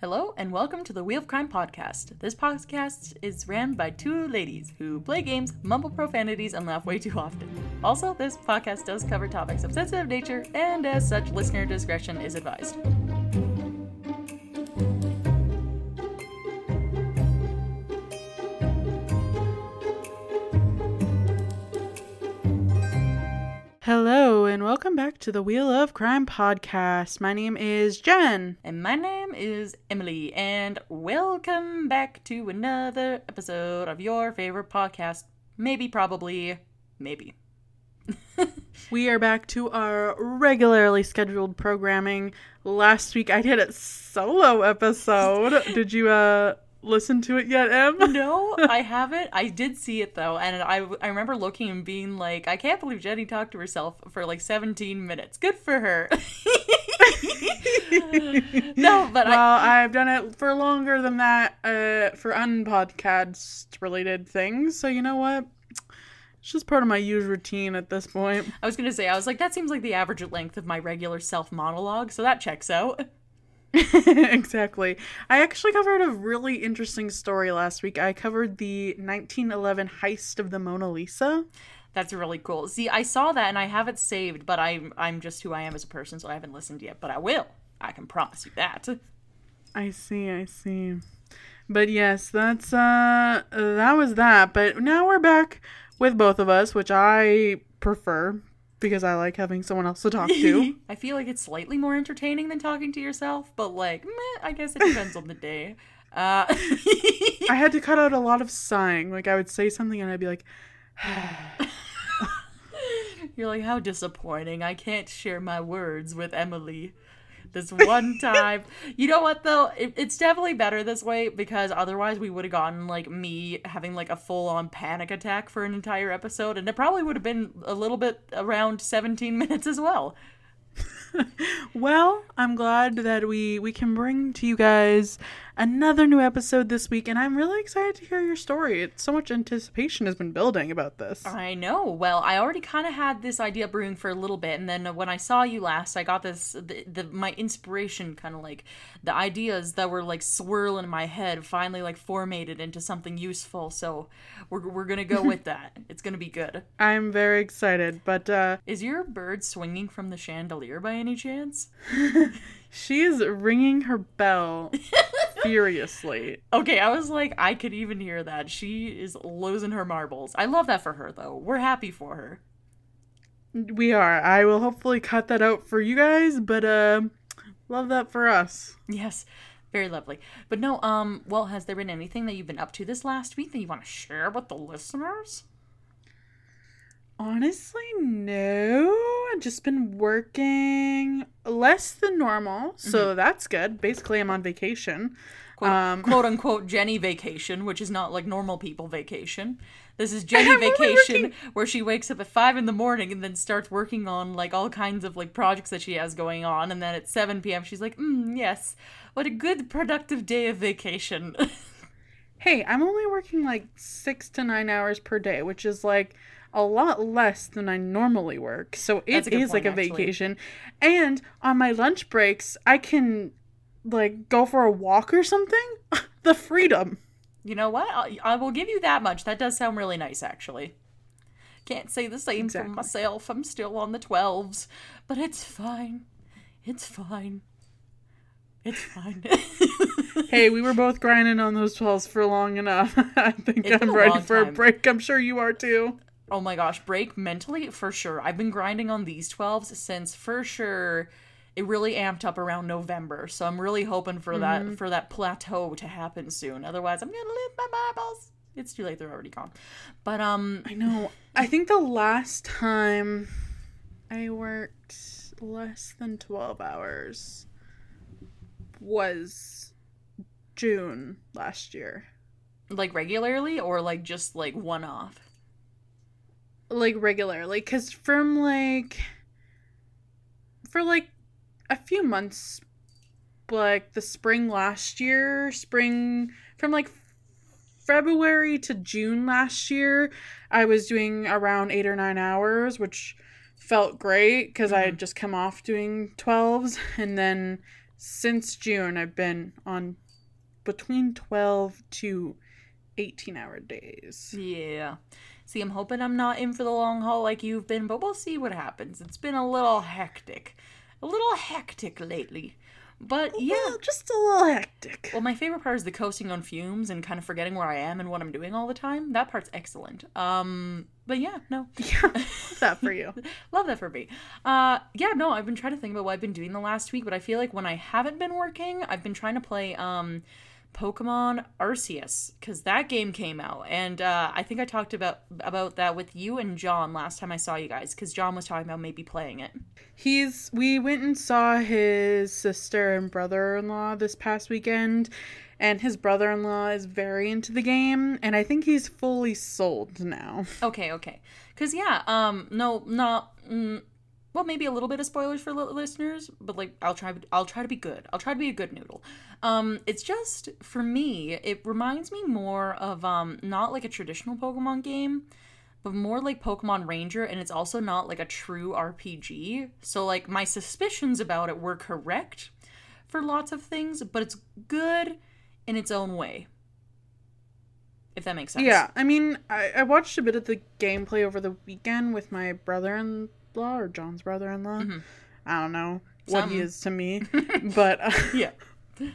Hello and welcome to the Wheel of Crime podcast. This podcast is ran by two ladies who play games, mumble profanities, and laugh way too often. Also, this podcast does cover topics of sensitive nature, and as such, listener discretion is advised. Welcome back to the Wheel of Crime podcast. My name is Jen. And my name is Emily, and welcome back to another episode of your favorite podcast. Maybe, probably, maybe. We are back to our regularly scheduled programming. Last week I did a solo episode. did you uh listen to it yet, Em? No, I haven't. I did see it though, and I I remember looking and being like, I can't believe Jenny talked to herself for like 17 minutes. Good for her. no, but well, I I've done it for longer than that uh, for unpodcast related things. So you know what? It's just part of my usual routine at this point. I was gonna say I was like that seems like the average length of my regular self monologue, so that checks out. exactly. I actually covered a really interesting story last week. I covered the 1911 heist of the Mona Lisa. That's really cool. See, I saw that and I have it saved, but I'm I'm just who I am as a person, so I haven't listened yet. But I will. I can promise you that. I see, I see. But yes, that's uh that was that. But now we're back with both of us, which I prefer because I like having someone else to talk to. I feel like it's slightly more entertaining than talking to yourself, but like, meh, I guess it depends on the day. Uh, I had to cut out a lot of sighing. Like I would say something and I'd be like you're like, how disappointing. I can't share my words with Emily. This one time. you know what, though? It, it's definitely better this way because otherwise we would have gotten, like, me having, like, a full on panic attack for an entire episode, and it probably would have been a little bit around 17 minutes as well. Well, I'm glad that we we can bring to you guys another new episode this week, and I'm really excited to hear your story. It's so much anticipation has been building about this. I know. Well, I already kind of had this idea brewing for a little bit, and then when I saw you last, I got this the, the my inspiration kind of like the ideas that were like swirling in my head finally like formatted into something useful. So we're we're gonna go with that. It's gonna be good. I'm very excited, but uh, Is your bird swinging from the chandelier by any chance? she is ringing her bell furiously. Okay, I was like, I could even hear that. She is losing her marbles. I love that for her, though. We're happy for her. We are. I will hopefully cut that out for you guys, but uh, love that for us. Yes, very lovely. But no, um, well, has there been anything that you've been up to this last week that you want to share with the listeners? Honestly, no. I've just been working less than normal, so that's good. Basically, I'm on vacation. Quote, Um, quote unquote Jenny vacation, which is not like normal people vacation. This is Jenny vacation, where she wakes up at five in the morning and then starts working on like all kinds of like projects that she has going on, and then at seven p.m. she's like, mm, "Yes, what a good productive day of vacation." Hey, I'm only working like six to nine hours per day, which is like a lot less than I normally work. So it is it a good is like a actually. vacation. And on my lunch breaks, I can like go for a walk or something. the freedom. You know what? I, I will give you that much. That does sound really nice, actually. Can't say the same Exactly. for myself. I'm still on the 12s. But it's fine. It's fine. It's fine. Hey, we were both grinding on those 12s for long enough. I think It's I'm ready for a break. I'm sure you are too. oh my gosh, break mentally for sure. I've been grinding on these 12s since for sure it really amped up around November. So I'm really hoping for that for that plateau to happen soon. Otherwise, I'm going to lose my marbles. It's too late. They're already gone. But um I know. I think the last time I worked less than 12 hours was June last year. like regularly or like just like one off. Like regularly cuz from like for like a few months like the spring last year, spring from like February to June last year, I was doing around 8 or 9 hours, which felt great because I had mm-hmm. just come off doing 12s and then since June, I've been on between 12 to 18 hour days. Yeah. See, I'm hoping I'm not in for the long haul like you've been, but we'll see what happens. It's been a little hectic. A little hectic lately. But yeah. Well, just a little hectic. Well, my favorite part is the coasting on fumes and kind of forgetting where I am and what I'm doing all the time. That part's excellent. Um, but yeah, no. Yeah, love that for you. Love that for me. Uh, yeah, no, I've been trying to think about what I've been doing the last week, but I feel like when I haven't been working, I've been trying to play um Pokemon Arceus because that game came out, and uh, I think I talked about about that with you and John last time I saw you guys because John was talking about maybe playing it. He's we went and saw his sister and brother-in-law this past weekend and his brother-in-law is very into the game and I think he's fully sold now. Okay, okay. Cuz yeah, um no not mm, well maybe a little bit of spoilers for listeners, but like I'll try I'll try to be good. I'll try to be a good noodle. Um it's just for me it reminds me more of um not like a traditional Pokemon game but more like Pokemon Ranger, and it's also not like a true RPG. So, like, my suspicions about it were correct for lots of things, but it's good in its own way. If that makes sense. Yeah, I mean, I, I watched a bit of the gameplay over the weekend with my brother-in-law or John's brother-in-law. I don't know what he is to me, but uh, Yeah.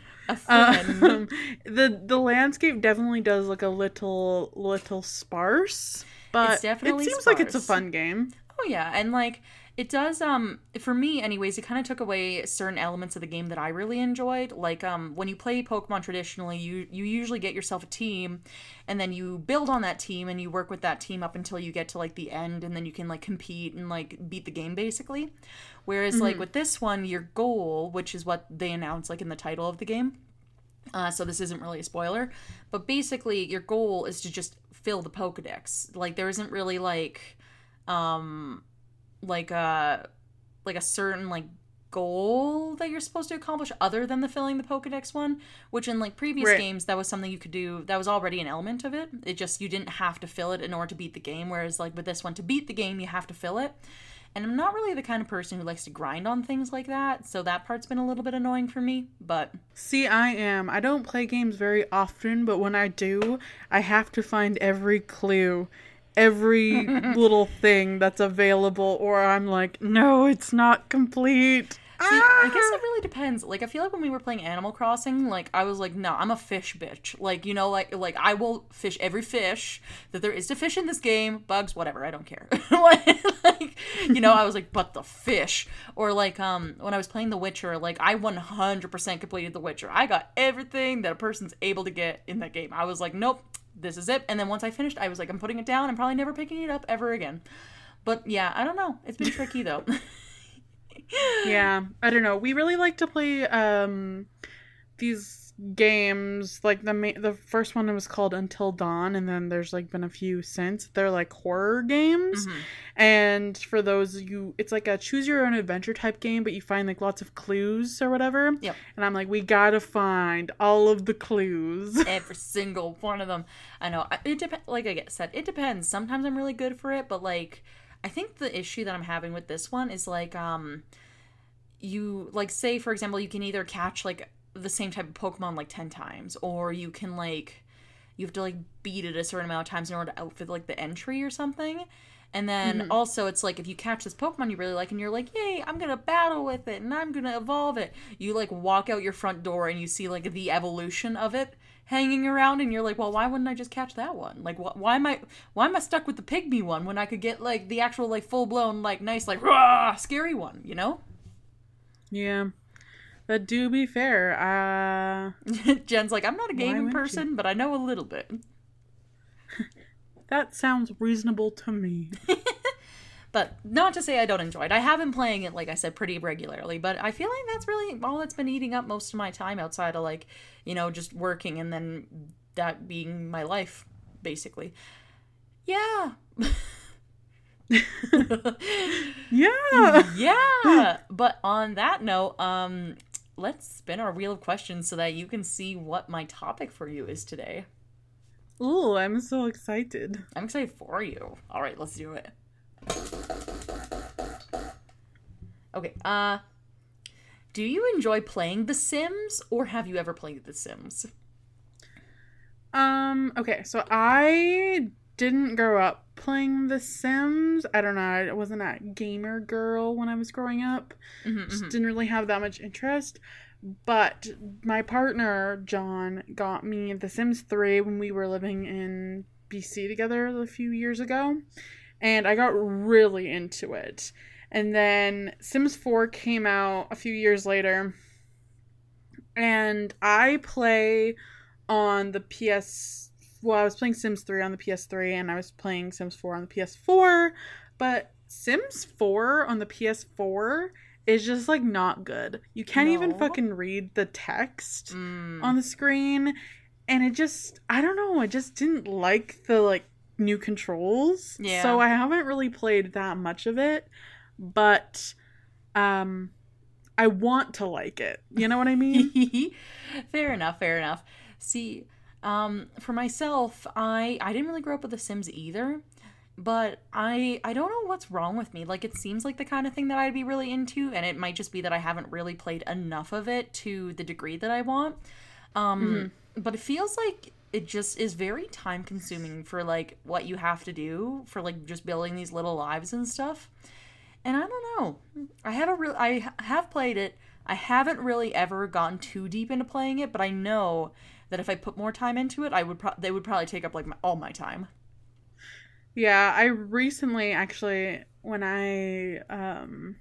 Um, the the landscape definitely does look a little little sparse, but it seems like it's a fun game. Oh yeah, and like it does um for me anyways, it kind of took away certain elements of the game that I really enjoyed. Like um when you play Pokemon traditionally, you you usually get yourself a team and then you build on that team and you work with that team up until you get to like the end and then you can like compete and like beat the game basically. Whereas like with this one, your goal, which is what they announce like in the title of the game, uh, so this isn't really a spoiler, but basically your goal is to just fill the Pokedex. Like there isn't really like um like a like a certain like goal that you're supposed to accomplish other than the filling the Pokedex one, which in like previous Right. games that was something you could do that was already an element of it. It just you didn't have to fill it in order to beat the game, whereas like with this one to beat the game you have to fill it. And I'm not really the kind of person who likes to grind on things like that, so that part's been a little bit annoying for me, but See, I am. I don't play games very often, but when I do, I have to find every clue, every little thing that's available, or I'm like, no, it's not complete. See, I guess it really depends. Like, I feel like when we were playing Animal Crossing, like I was like, no, I'm a fish bitch. Like, you know, like like I will fish every fish that there is to fish in this game. Bugs, whatever, I don't care. like, you know, I was like, but the fish. Or like, um, when I was playing The Witcher, like I 100% completed The Witcher. I got everything that a person's able to get in that game. I was like, nope, this is it. And then once I finished, I was like, I'm putting it down. I'm probably never picking it up ever again. But yeah, I don't know. It's been tricky though. yeah i don't know we really like to play um these games like the ma- the first one was called until dawn and then there's like been a few since they're like horror games Mhm. and for those you it's like a choose your own adventure type game but you find like lots of clues or whatever Yep. and i'm like we gotta find all of the clues every single one of them. I know it depends. Like I said, it depends. Sometimes I'm really good for it, but like I think the issue that I'm having with this one is like um you like say for example you can either catch like the same type of Pokemon like ten times, or you can like you have to like beat it a certain amount of times in order to outfit like the entry or something. And then mm-hmm. also, it's like if you catch this Pokemon you really like, and you're like, "Yay, I'm gonna battle with it, and I'm gonna evolve it." You like walk out your front door and you see like the evolution of it hanging around, and you're like, "Well, why wouldn't I just catch that one? Like, wh- why am I why am I stuck with the pygmy one when I could get like the actual like full blown like nice like rah, scary one? You know?" yeah but do be fair uh Jen's like, "I'm not a gaming wouldn't you? person, but I know a little bit." that sounds reasonable to me But not to say I don't enjoy it. I have been playing it, like I said, pretty regularly. But I feel like that's really all that's been eating up most of my time outside of like, you know, just working and then that being my life, basically. Yeah. yeah yeah. But on that note, um, let's spin our wheel of questions so that you can see what my topic for you is today. Ooh, I'm so excited. I'm excited for you. All right, let's do it. Okay. Uh Do you enjoy playing The Sims, or have you ever played The Sims? Um, okay, so I didn't grow up playing The Sims. I don't know. I wasn't a gamer girl when I was growing up. Mhm, Just mhm. didn't really have that much interest. But my partner, John, got me The Sims 3 when we were living in BC together a few years ago. And I got really into it. And then Sims 4 came out a few years later. And I play on the PS. Well, I was playing Sims 3 on the PS3 and I was playing Sims 4 on the PS4. But Sims 4 on the PS4 is just like not good. You can't even fucking read the text Mm. on the screen. And it just, I don't know, I just didn't like the like new controls. Yeah. So I haven't really played that much of it. But um I want to like it. You know what I mean? fair enough, fair enough. See, um, for myself, I I didn't really grow up with The Sims either, but I I don't know what's wrong with me. Like it seems like the kind of thing that I'd be really into, and it might just be that I haven't really played enough of it to the degree that I want. Um, but it feels like it just is very time consuming for like what you have to do for like just building these little lives and stuff. And I don't know. I have a real I have played it. I haven't really ever gotten too deep into playing it, but I know that if I put more time into it, I would pro- they would probably take up like my, all my time. Yeah, I recently actually when I um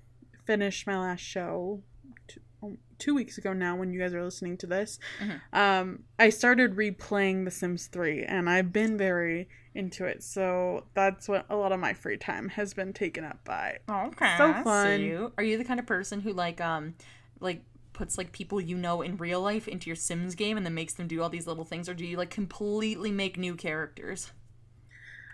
finished my last show two, um, two weeks ago now when you guys are listening to this, Mhm. um I started replaying The Sims 3 and I've been very into it. So that's what a lot of my free time has been taken up by. Okay, So fun. you. Are you the kind of person who like um like puts like people you know in real life into your Sims game and then makes them do all these little things, or do you like completely make new characters?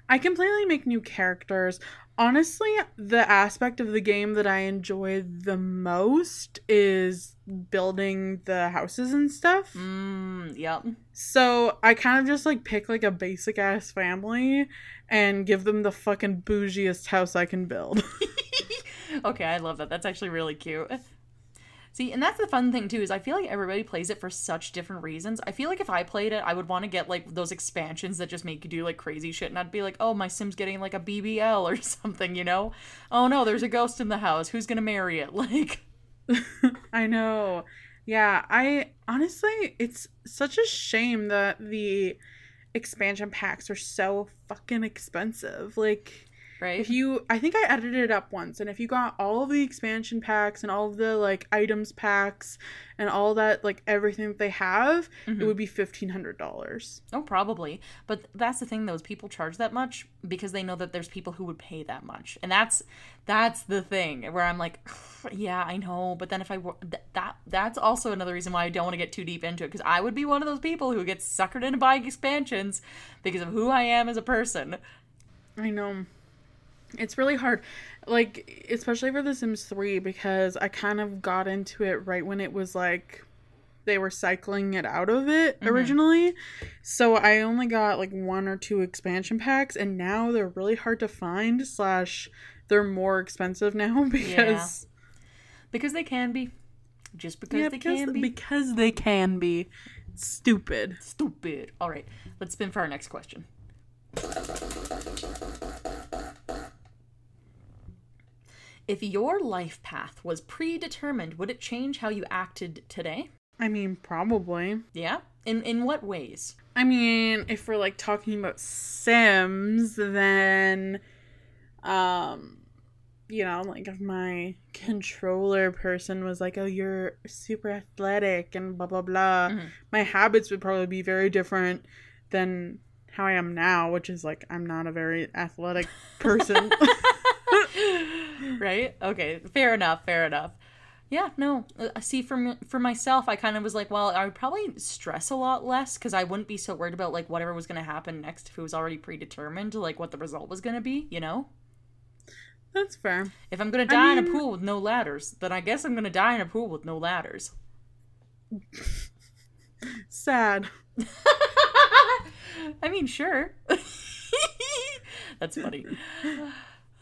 I completely make new characters. Honestly, the aspect of the game that I enjoy the most is building the houses and stuff. Mm, yep. So I kind of just like pick like a basic ass family and give them the fucking bougiest house I can build. okay, I love that. That's actually really cute. See, and that's the fun thing too is I feel like everybody plays it for such different reasons. I feel like if I played it, I would want to get like those expansions that just make you do like crazy shit, and I'd be like, "Oh, my Sim's getting like a BBL or something," you know? Oh no, there's a ghost in the house. Who's gonna marry it? Like, I know. Yeah, I honestly, it's such a shame that the expansion packs are so fucking expensive. Like, right? if you, I think I edited it up once, and if you got all of the expansion packs and all of the like items packs and all that, like everything that they have, Mhm. it would be fifteen hundred dollars. Oh, probably. But that's the thing, though, is people charge that much because they know that there's people who would pay that much, and that's that's the thing where I'm like, yeah, I know, but then if I th- that that's also another reason why I don't want to get too deep into it because I would be one of those people who gets suckered into buying expansions because of who I am as a person. I know. It's really hard. Like, especially for The Sims 3, because I kind of got into it right when it was like they were cycling it out of it Mhm. originally. So I only got like one or two expansion packs, and now they're really hard to find, slash, they're more expensive now because. Because they can be, just because Yeah, they because, can be. because they can be. Stupid. Stupid. All right, let's spin for our next question. If your life path was predetermined, would it change how you acted today? I mean, probably. Yeah. In in what ways? I mean, if we're like talking about Sims, then um you know, like if my controller person was like, "Oh, you're super athletic and blah blah blah," Mhm. my habits would probably be very different than how I am now, which is like I'm not a very athletic person. right? Okay, fair enough, fair enough. Yeah, no. Uh, see, for for myself, I kind of was like, well, I would probably stress a lot less because I wouldn't be so worried about like whatever was going to happen next if it was already predetermined, like what the result was going to be. You know, That's fair. if I'm going to I die in a pool with no ladders, then I guess I'm going to die in a pool with no ladders. Sad. I mean, sure. That's funny.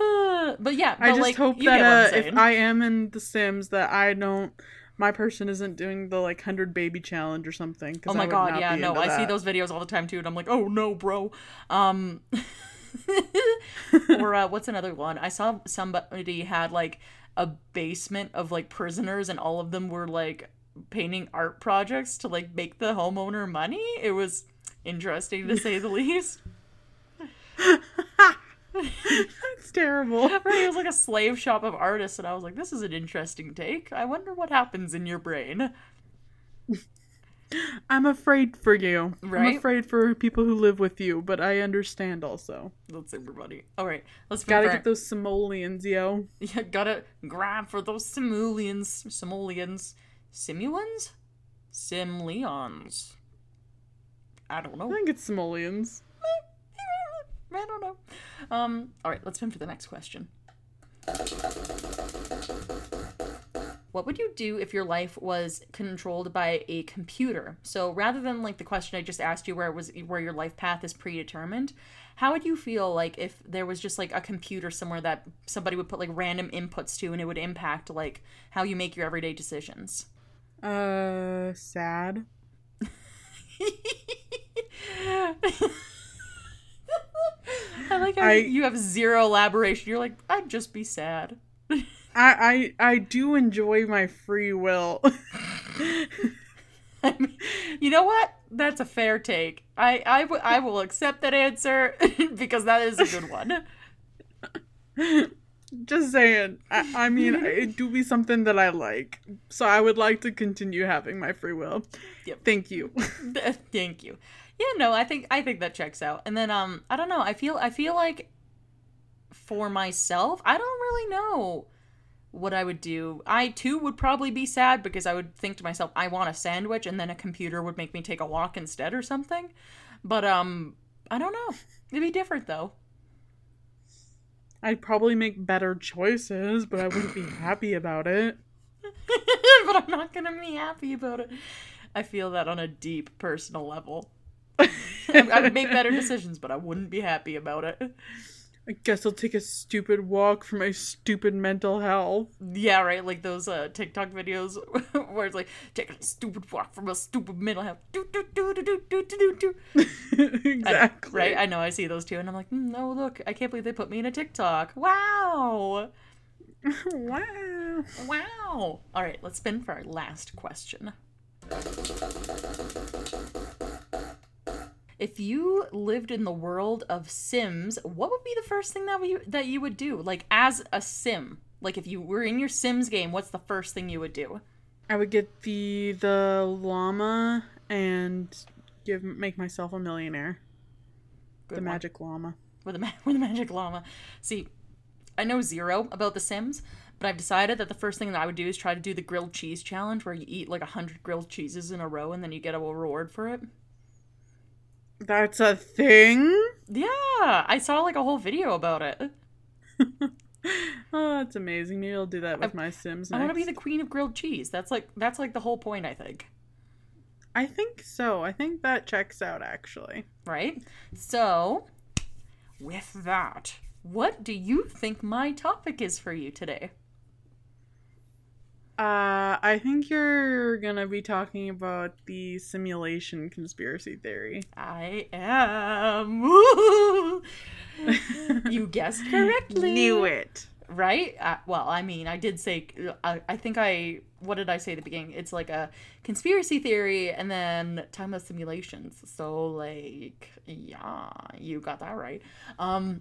Uh, but yeah, I just like, hope you get what I'm that uh, if. I am in The Sims, that I don't my person isn't doing the like 100 baby challenge or something. Oh my god, yeah, no, I see those videos all the time too, and I'm like, oh no, bro. Um, or uh, what's another one? I saw somebody had like a basement of like prisoners, and all of them were like painting art projects to like make the homeowner money. It was interesting to say the least. That's terrible. Right, it was like a slave shop of artists, and I was like, this is an interesting take. I wonder what happens in your brain. I'm afraid for you. Right? I'm afraid for people who live with you, but I understand also. That's super funny. All right, let's Gotta get those simoleons, yo. You gotta grab for those simoleons. Simoleons. Simulans? Simleons. I don't know. I think it's simoleons. I don't know. Um, alright, let's move to the next question. What would you do if your life was controlled by a computer? So rather than like the question I just asked you where it was where your life path is predetermined, how would you feel like if there was just like a computer somewhere that somebody would put like random inputs to and it would impact like how you make your everyday decisions? Uh, sad. Like how I- you have zero elaboration. You're like, I'd just be sad. I I I do enjoy my free will. I mean, you know what? That's a fair take. I I, w- I will accept that answer because that is a good one. Just saying. I, I mean, it do be something that I like, so I would like to continue having my free will. Yep. Thank you. Thank you. Yeah, no, I think I think that checks out. And then um I don't know, I feel I feel like for myself, I don't really know what I would do. I too would probably be sad because I would think to myself, I want a sandwich and then a computer would make me take a walk instead or something. But um I don't know. It'd be different though. I'd probably make better choices, but I wouldn't be happy about it. but I'm not gonna be happy about it. I feel that on a deep personal level. I I would make better decisions, but I wouldn't be happy about it. I guess I'll take a stupid walk for my stupid mental health. Yeah, right. Like those uh, TikTok videos where it's like taking a stupid walk from a stupid mental health. Do, do, do, do, do, do, do, do. I- exactly. right. I know. I see those too, and I'm like, mm, no, look, I can't believe they put me in a TikTok. Wow. wow. Wow. All right, let's spin for our last question. If you lived in the world of Sims, what would be the first thing that you that you would do? Like as a Sim, like if you were in your Sims game, what's the first thing you would do? I would get the the llama and give make myself a millionaire. Good the one. magic llama. with the ma- with the magic llama. See, I know zero about The Sims, but I've decided that the first thing that I would do is try to do the grilled cheese challenge, where you eat like a hundred grilled cheeses in a row and then you get a reward for it. That's a thing. Yeah, I saw like a whole video about it. Oh, that's amazing. Maybe I'll do that with I- my Sims. I want to be the queen of grilled cheese. That's like that's like the whole point, I think. I think so. I think that checks out actually. Right? So, with that, what do you think my topic is for you today? Uh, I think you're gonna be talking about the simulation conspiracy theory. I am. You guessed correctly. Knew it. right? Uh, well, I mean, I did say, I, I think I, what did I say at the beginning? It's like a conspiracy theory and then time of simulations. So, like, yeah, you got that right. Um,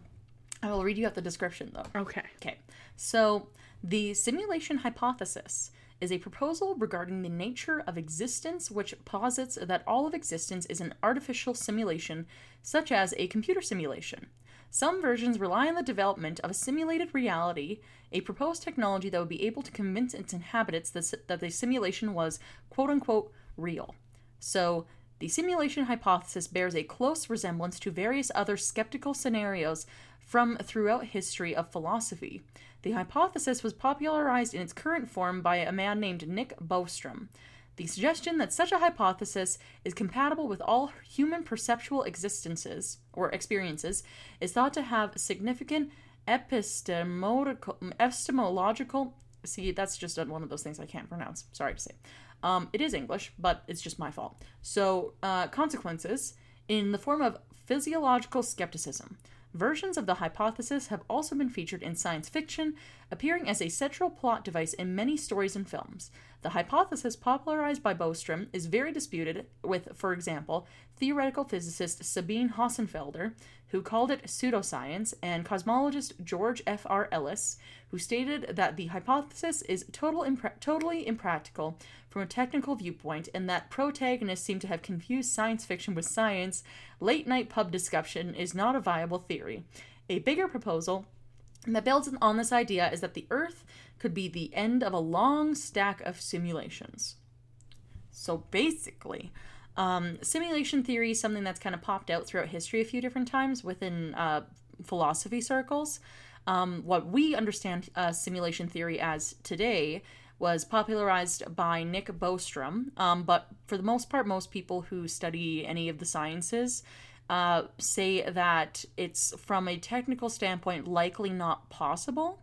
I will read you out the description though. Okay. Okay, so the simulation hypothesis is a proposal regarding the nature of existence which posits that all of existence is an artificial simulation, such as a computer simulation. Some versions rely on the development of a simulated reality, a proposed technology that would be able to convince its inhabitants that, that the simulation was quote unquote real. So, the simulation hypothesis bears a close resemblance to various other skeptical scenarios from throughout history of philosophy. The hypothesis was popularized in its current form by a man named Nick Bostrom. The suggestion that such a hypothesis is compatible with all human perceptual existences or experiences is thought to have significant epistemological, See, that's just one of those things I can't pronounce. Sorry to say. Um, it is English, but it's just my fault. So, uh, consequences in the form of physiological skepticism. Versions of the hypothesis have also been featured in science fiction, appearing as a central plot device in many stories and films. The hypothesis popularized by Bostrom is very disputed, with, for example, theoretical physicist Sabine Hossenfelder, who called it pseudoscience, and cosmologist George F. R. Ellis, who stated that the hypothesis is total impra- totally impractical from a technical viewpoint and that protagonists seem to have confused science fiction with science. Late night pub discussion is not a viable theory. A bigger proposal that builds on this idea is that the Earth could be the end of a long stack of simulations. So basically, um, simulation theory is something that's kind of popped out throughout history a few different times within uh, philosophy circles. Um, what we understand uh, simulation theory as today was popularized by Nick Bostrom, um, but for the most part, most people who study any of the sciences uh, say that it's from a technical standpoint likely not possible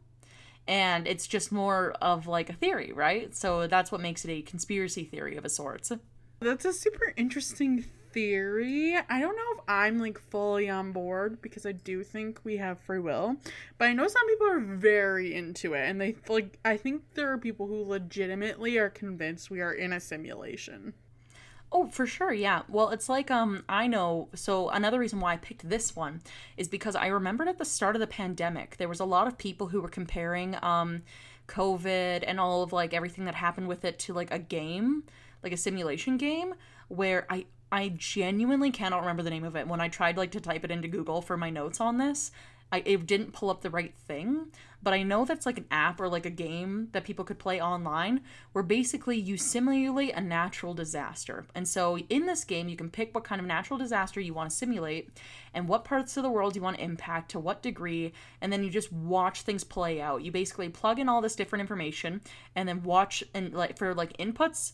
and it's just more of like a theory right so that's what makes it a conspiracy theory of a sort That's a super interesting theory. I don't know if I'm like fully on board because I do think we have free will, but I know some people are very into it and they like I think there are people who legitimately are convinced we are in a simulation. Oh, for sure, yeah. Well, it's like um I know so another reason why I picked this one is because I remembered at the start of the pandemic there was a lot of people who were comparing um COVID and all of like everything that happened with it to like a game, like a simulation game where I I genuinely cannot remember the name of it. When I tried like to type it into Google for my notes on this, I it didn't pull up the right thing, but I know that's like an app or like a game that people could play online where basically you simulate a natural disaster. And so in this game, you can pick what kind of natural disaster you want to simulate and what parts of the world you want to impact to what degree, and then you just watch things play out. You basically plug in all this different information and then watch and like for like inputs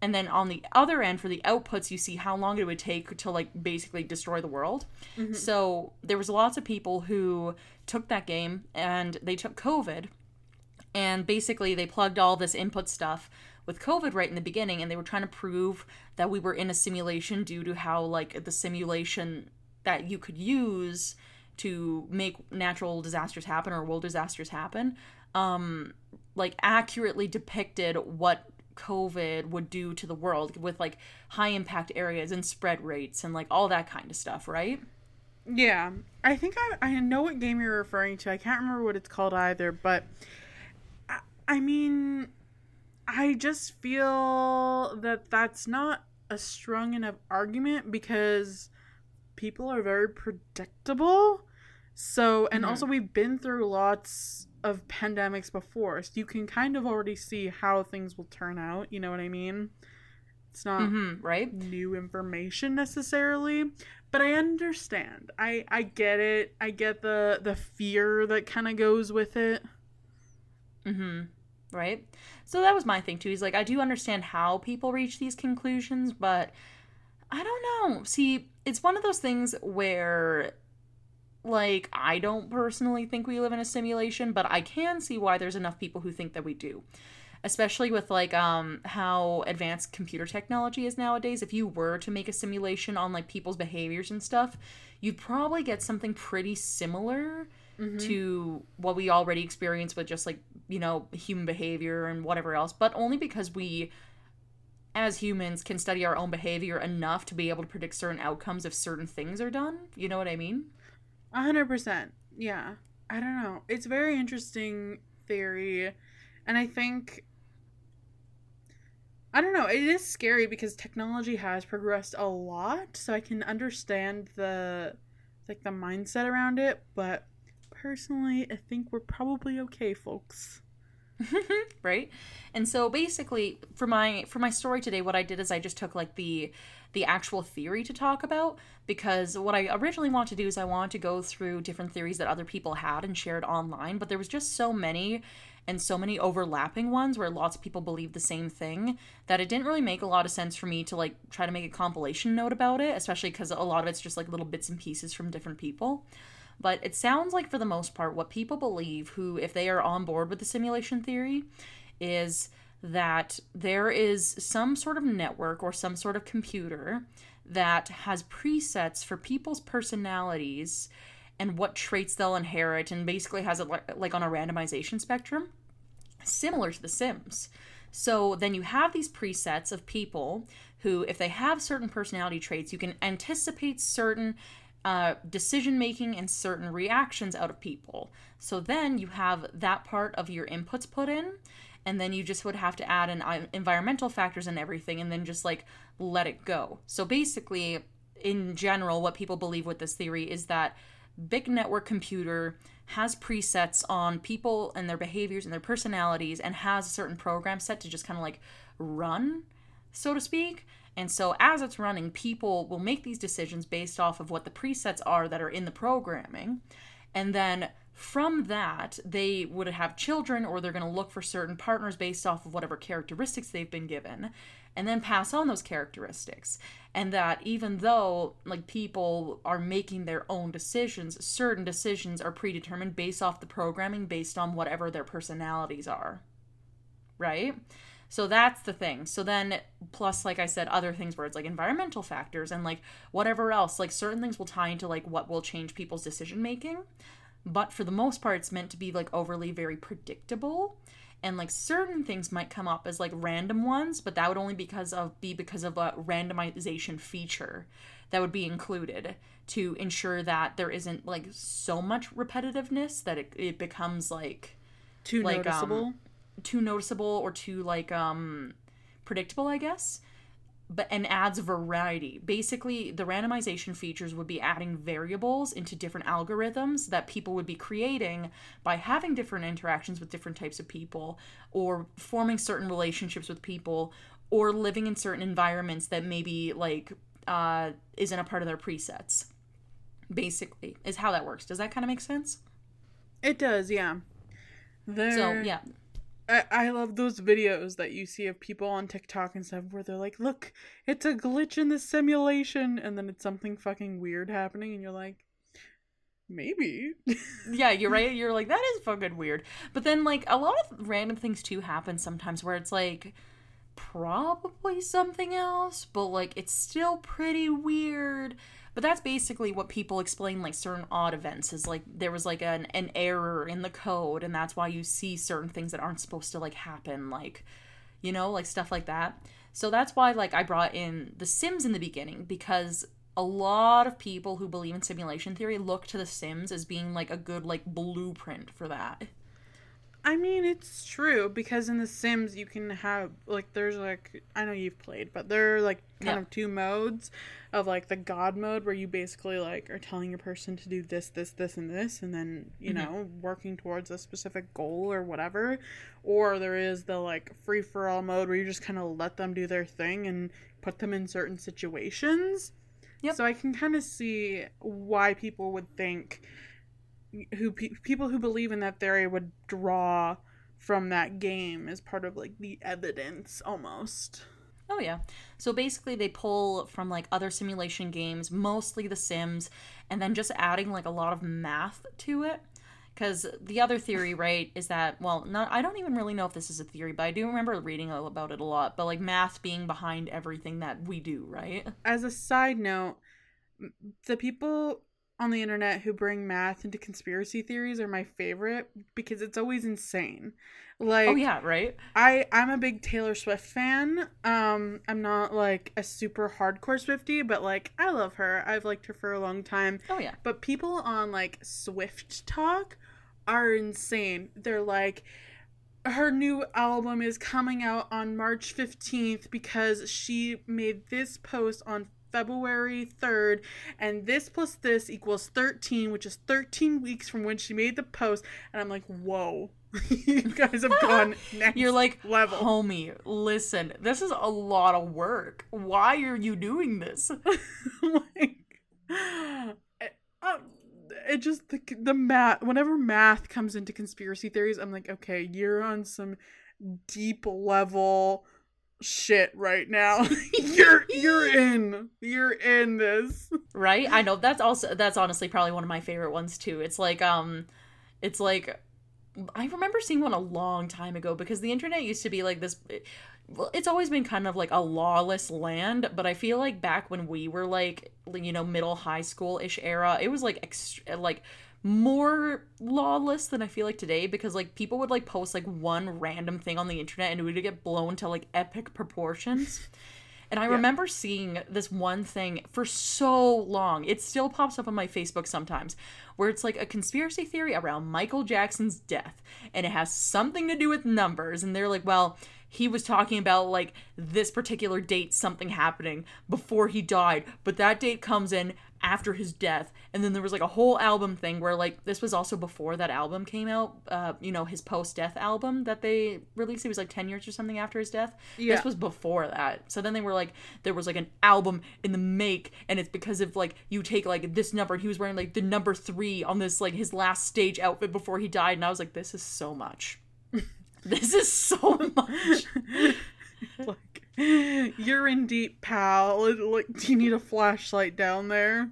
and then on the other end for the outputs you see how long it would take to like basically destroy the world. So there was lots of people who took that game and they took covid and basically they plugged all this input stuff with covid right in the beginning and they were trying to prove that we were in a simulation due to how like the simulation that you could use to make natural disasters happen or world disasters happen um like accurately depicted what COVID would do to the world with like high impact areas and spread rates and like all that kind of stuff, right? Yeah, I think I I know what game you're referring to. I can't remember what it's called either, but I, I mean, I just feel that that's not a strong enough argument because people are very predictable. So, and Mhm. also we've been through lots of pandemics before, so you can kind of already see how things will turn out. You know what I mean? It's not Mm-hmm, right? new information necessarily but i understand i i get it i get the the fear that kind of goes with it Mm-hmm. Right? So that was my thing too. He's like, I do understand how people reach these conclusions, but I don't know. See, it's one of those things where like I don't personally think we live in a simulation, but I can see why there's enough people who think that we do. Especially with like um how advanced computer technology is nowadays. If you were to make a simulation on like people's behaviors and stuff, you'd probably get something pretty similar to what we already experience with just like you know human behavior and whatever else but only because we as humans can study our own behavior enough to be able to predict certain outcomes if certain things are done you know what i mean A hundred percent. Yeah. I don't know. It's very interesting theory and i think i don't know. It is scary because technology has progressed a lot so i can understand the like the mindset around it but personally i think we're probably okay folks. Right? And so basically for my for my story today what i did is i just took like the the actual theory to talk about because what i originally wanted to do is i wanted to go through different theories that other people had and shared online but there was just so many and so many overlapping ones where lots of people believe the same thing that it didn't really make a lot of sense for me to like try to make a compilation note about it especially because a lot of it's just like little bits and pieces from different people. But it sounds like, for the most part, what people believe, who, if they are on board with the simulation theory, is that there is some sort of network or some sort of computer that has presets for people's personalities and what traits they'll inherit and basically has it like, on a randomization spectrum similar to the sims. So then you have these presets of people who if they have certain personality traits you can anticipate certain uh, decision making and certain reactions out of people. So then you have that part of your inputs put in and then you just would have to add in uh, environmental factors and everything and then just like let it go. So basically in general what people believe with this theory is that big network computer has presets on people and their behaviors and their personalities and has a certain program set to just kind of like run so to speak. And so as it's running people will make these decisions based off of what the presets are that are in the programming. And then from that they would have children or they're going to look for certain partners based off of whatever characteristics they've been given and then pass on those characteristics. And that even though like people are making their own decisions certain decisions are predetermined based off the programming based on whatever their personalities are. Right? So that's the thing. So then plus like i said other things where it's like environmental factors and like whatever else like certain things will tie into like what will change people's decision making but for the most part it's meant to be like overly very predictable and like certain things might come up as like random ones but that would only because of be because of a randomization feature that would be included to ensure that there isn't like so much repetitiveness that it, it becomes like Too like noticeable. um too noticeable or too like um predictable i guess but and adds variety. Basically the randomization features would be adding variables into different algorithms that people would be creating by having different interactions with different types of people or forming certain relationships with people or living in certain environments that maybe like uh isn't a part of their presets basically is how that works. Does that kind of make sense? It does, yeah. There, so yeah I, I love those videos that you see of people on TikTok and stuff where they're like, look, it's a glitch in the simulation. And then it's something fucking weird happening. And you're like, maybe. yeah, you're right. You're like, that is fucking weird. But then, like, a lot of random things too happen sometimes where it's like, probably something else, but like, it's still pretty weird. But that's basically what people explain, like, certain odd events is like, there was like an, an error in the code, and that's why you see certain things that aren't supposed to, like, happen. Like, you know, like stuff like that. So that's why, like, I brought in The Sims in the beginning because a lot of people who believe in simulation theory look to The Sims as being like a good like blueprint for that. I mean, it's true because in The Sims you can have like there's like I know you've played, but there are like kind Yeah. of two modes of like the God mode where you basically like are telling your person to do this, this, this, and this, and then you Mhm. know working towards a specific goal or whatever, or there is the like free for all mode where you just kind of let them do their thing and put them in certain situations. Yep. So I can kind of see why people would think who pe- people who believe in that theory would draw from that game as part of like the evidence almost. Oh yeah. So basically they pull from like other simulation games, mostly The Sims, and then just adding like a lot of math to it. Cuz the other theory, right, is that well, not I don't even really know if this is a theory, but I do remember reading about it a lot, but like math being behind everything that we do, right? As a side note, the people on the internet who bring math into conspiracy theories are my favorite because it's always insane. Like oh yeah, right? I I'm a big Taylor Swift fan. Um I'm not like a super hardcore Swiftie, but like I love her. I've liked her for a long time. Oh yeah. But people on like SwiftTok are insane. They're like her new album is coming out on March 15th because she made this post on February 3rd and this plus this equals 13 which is 13 weeks from when she made the post and I'm like whoa you guys have gone next You're like, level homie, listen, this is a lot of work. Why are you doing this? like it, uh, it just the, the math whenever math comes into conspiracy theories i'm like okay you're on some deep level shit right now you're you're in you're in this right? I know that's also that's honestly probably one of my favorite ones too. It's like um it's like I remember seeing one a long time ago because the internet used to be like this well, it's always been kind of like a lawless land, but I feel like back when we were like you know middle high school ish era, it was like extra, like more lawless than I feel like today because like people would like post like one random thing on the internet and it would get blown to like epic proportions. And I yeah. remember seeing this one thing for so long. It still pops up on my Facebook sometimes, where it's like a conspiracy theory around Michael Jackson's death. And it has something to do with numbers. And they're like, well, he was talking about like this particular date something happening before he died but that date comes in after his death and then there was like a whole album thing where like this was also before that album came out uh you know his post-death album that they released it was like 10 years or something after his death yeah. this was before that so then they were like there was like an album in the make and it's because of like you take like this number he was wearing like the number three on this like his last stage outfit before he died and i was like this is so much this is so much. like, you're in deep, pal. Like, do you need a flashlight down there?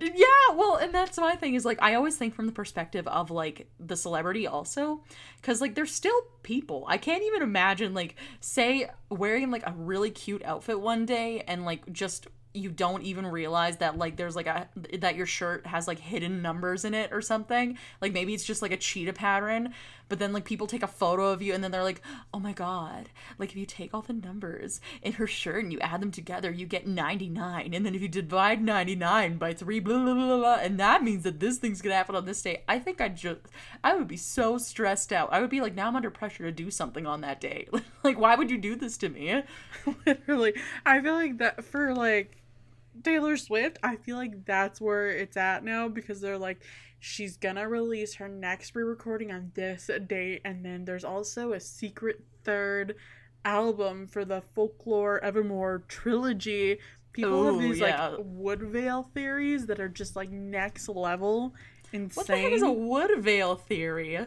Yeah, well, and that's my thing is like I always think from the perspective of like the celebrity also cuz like they're still people. I can't even imagine like say wearing like a really cute outfit one day and like just you don't even realize that like there's like a that your shirt has like hidden numbers in it or something like maybe it's just like a cheetah pattern but then like people take a photo of you and then they're like oh my god like if you take all the numbers in her shirt and you add them together you get 99 and then if you divide 99 by 3 blah blah blah blah and that means that this thing's gonna happen on this day i think i just i would be so stressed out. I would be like now i'm under pressure to do something on that day. Like why would you do this to me? Literally. I feel like that for like Taylor Swift, I feel like that's where it's at now because they're like, she's gonna release her next re recording on this date, and then there's also a secret third album for the Folklore Evermore trilogy. People Ooh, have these yeah. like Woodvale theories that are just like next level insane. What the heck is a Woodvale theory?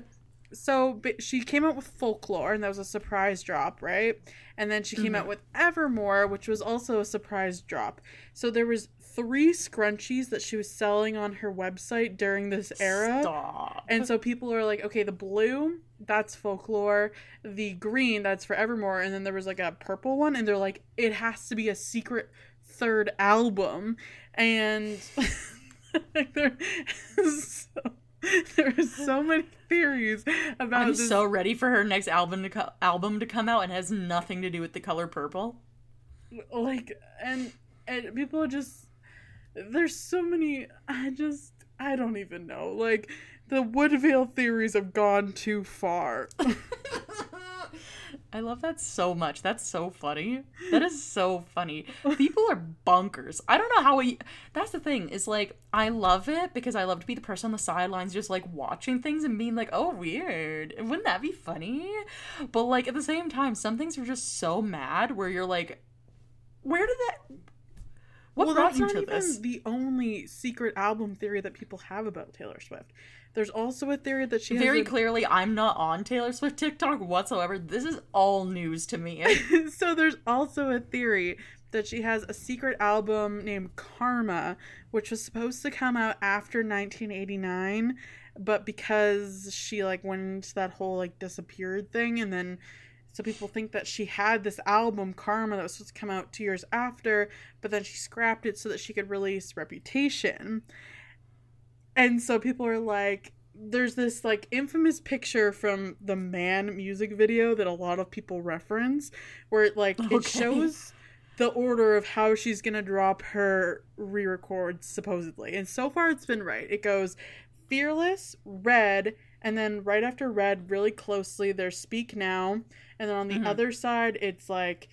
so she came out with folklore and that was a surprise drop right and then she came mm-hmm. out with evermore which was also a surprise drop so there was three scrunchies that she was selling on her website during this era Stop. and so people are like okay the blue that's folklore the green that's forevermore. and then there was like a purple one and they're like it has to be a secret third album and there so there are so many theories about. I'm this. so ready for her next album to co- album to come out and has nothing to do with the color purple. Like and and people just there's so many. I just I don't even know. Like the Woodvale theories have gone too far. I love that so much. That's so funny. That is so funny. People are bonkers. I don't know how we. That's the thing. Is like I love it because I love to be the person on the sidelines, just like watching things and being like, "Oh, weird. Wouldn't that be funny?" But like at the same time, some things are just so mad where you're like, "Where did that?" What well, that's not even this? the only secret album theory that people have about Taylor Swift. There's also a theory that she very a... clearly I'm not on Taylor Swift TikTok whatsoever. This is all news to me. so there's also a theory that she has a secret album named Karma, which was supposed to come out after 1989, but because she like went into that whole like disappeared thing and then so people think that she had this album Karma that was supposed to come out 2 years after, but then she scrapped it so that she could release Reputation. And so people are like, there's this like infamous picture from the Man music video that a lot of people reference where it like okay. it shows the order of how she's gonna drop her re-records supposedly. And so far it's been right. It goes Fearless, Red, and then right after Red, really closely, there's Speak Now. And then on the mm-hmm. other side, it's like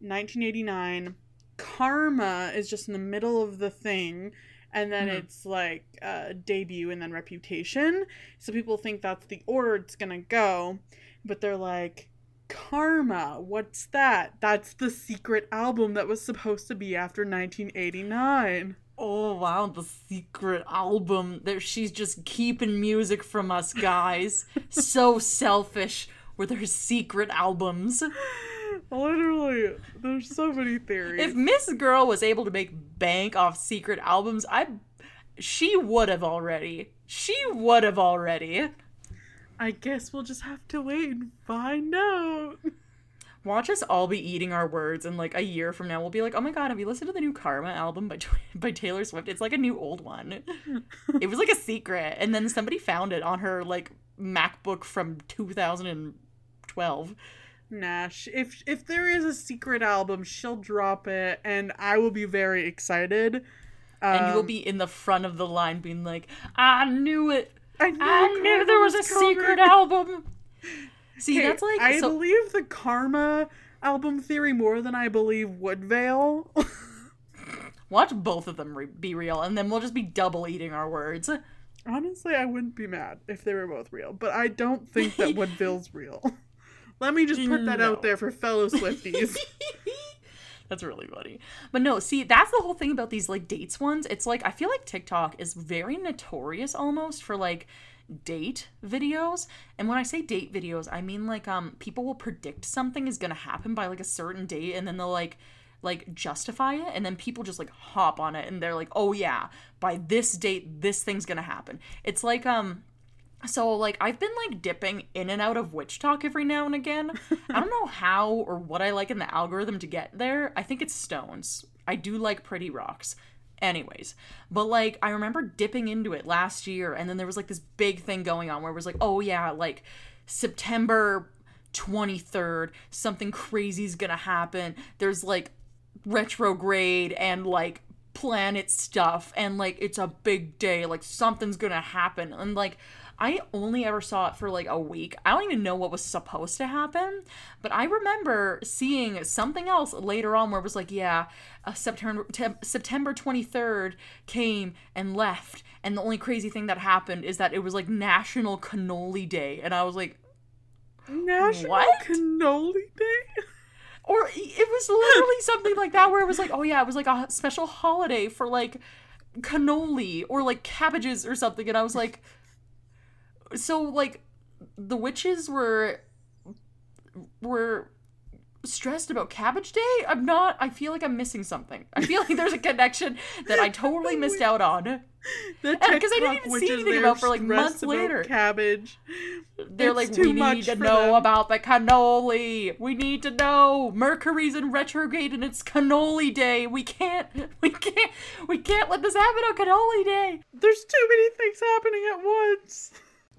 1989. Karma is just in the middle of the thing and then mm-hmm. it's like uh, debut and then reputation. So people think that's the order it's gonna go, but they're like, Karma, what's that? That's the secret album that was supposed to be after 1989. Oh wow, the secret album. There she's just keeping music from us guys. so selfish with her secret albums. Literally, there's so many theories. If Miss Girl was able to make bank off secret albums, I she would have already. She would have already. I guess we'll just have to wait and find out. Watch us all be eating our words, and like a year from now, we'll be like, "Oh my god, have you listened to the new Karma album by by Taylor Swift? It's like a new old one. it was like a secret, and then somebody found it on her like MacBook from 2012. Nash, if if there is a secret album, she'll drop it, and I will be very excited. Um, and you will be in the front of the line, being like, "I knew it. I knew, I knew there was a secret album." See, that's like I so, believe the Karma album theory more than I believe Woodvale. watch both of them re- be real, and then we'll just be double eating our words. Honestly, I wouldn't be mad if they were both real, but I don't think that Woodvale's real. Let me just put that No. out there for fellow Swifties. That's really funny. But no, see, that's the whole thing about these like dates ones. It's like I feel like TikTok is very notorious almost for like date videos. And when I say date videos, I mean like um people will predict something is going to happen by like a certain date and then they'll like like justify it and then people just like hop on it and they're like, "Oh yeah, by this date this thing's going to happen." It's like um so like I've been like dipping in and out of WitchTok every now and again. I don't know how or what I like in the algorithm to get there. I think it's stones. I do like pretty rocks. Anyways, but like I remember dipping into it last year and then there was like this big thing going on where it was like, "Oh yeah, like September 23rd, something crazy's going to happen." There's like retrograde and like planet stuff and like it's a big day like something's gonna happen and like i only ever saw it for like a week i don't even know what was supposed to happen but i remember seeing something else later on where it was like yeah uh, september te- september 23rd came and left and the only crazy thing that happened is that it was like national cannoli day and i was like National What? Cannoli Day? or it was literally something like that where it was like oh yeah it was like a special holiday for like cannoli or like cabbages or something and i was like so like the witches were were stressed about cabbage day i'm not i feel like i'm missing something i feel like there's a connection that i totally missed out on The 'cause I didn't even see anything about for, like, months later. Cabbage. they're It's like we need to know them." about the cannoli we need to know mercury's in retrograde and it's cannoli day we can't we can't we can't let this happen on cannoli day There's too many things happening at once.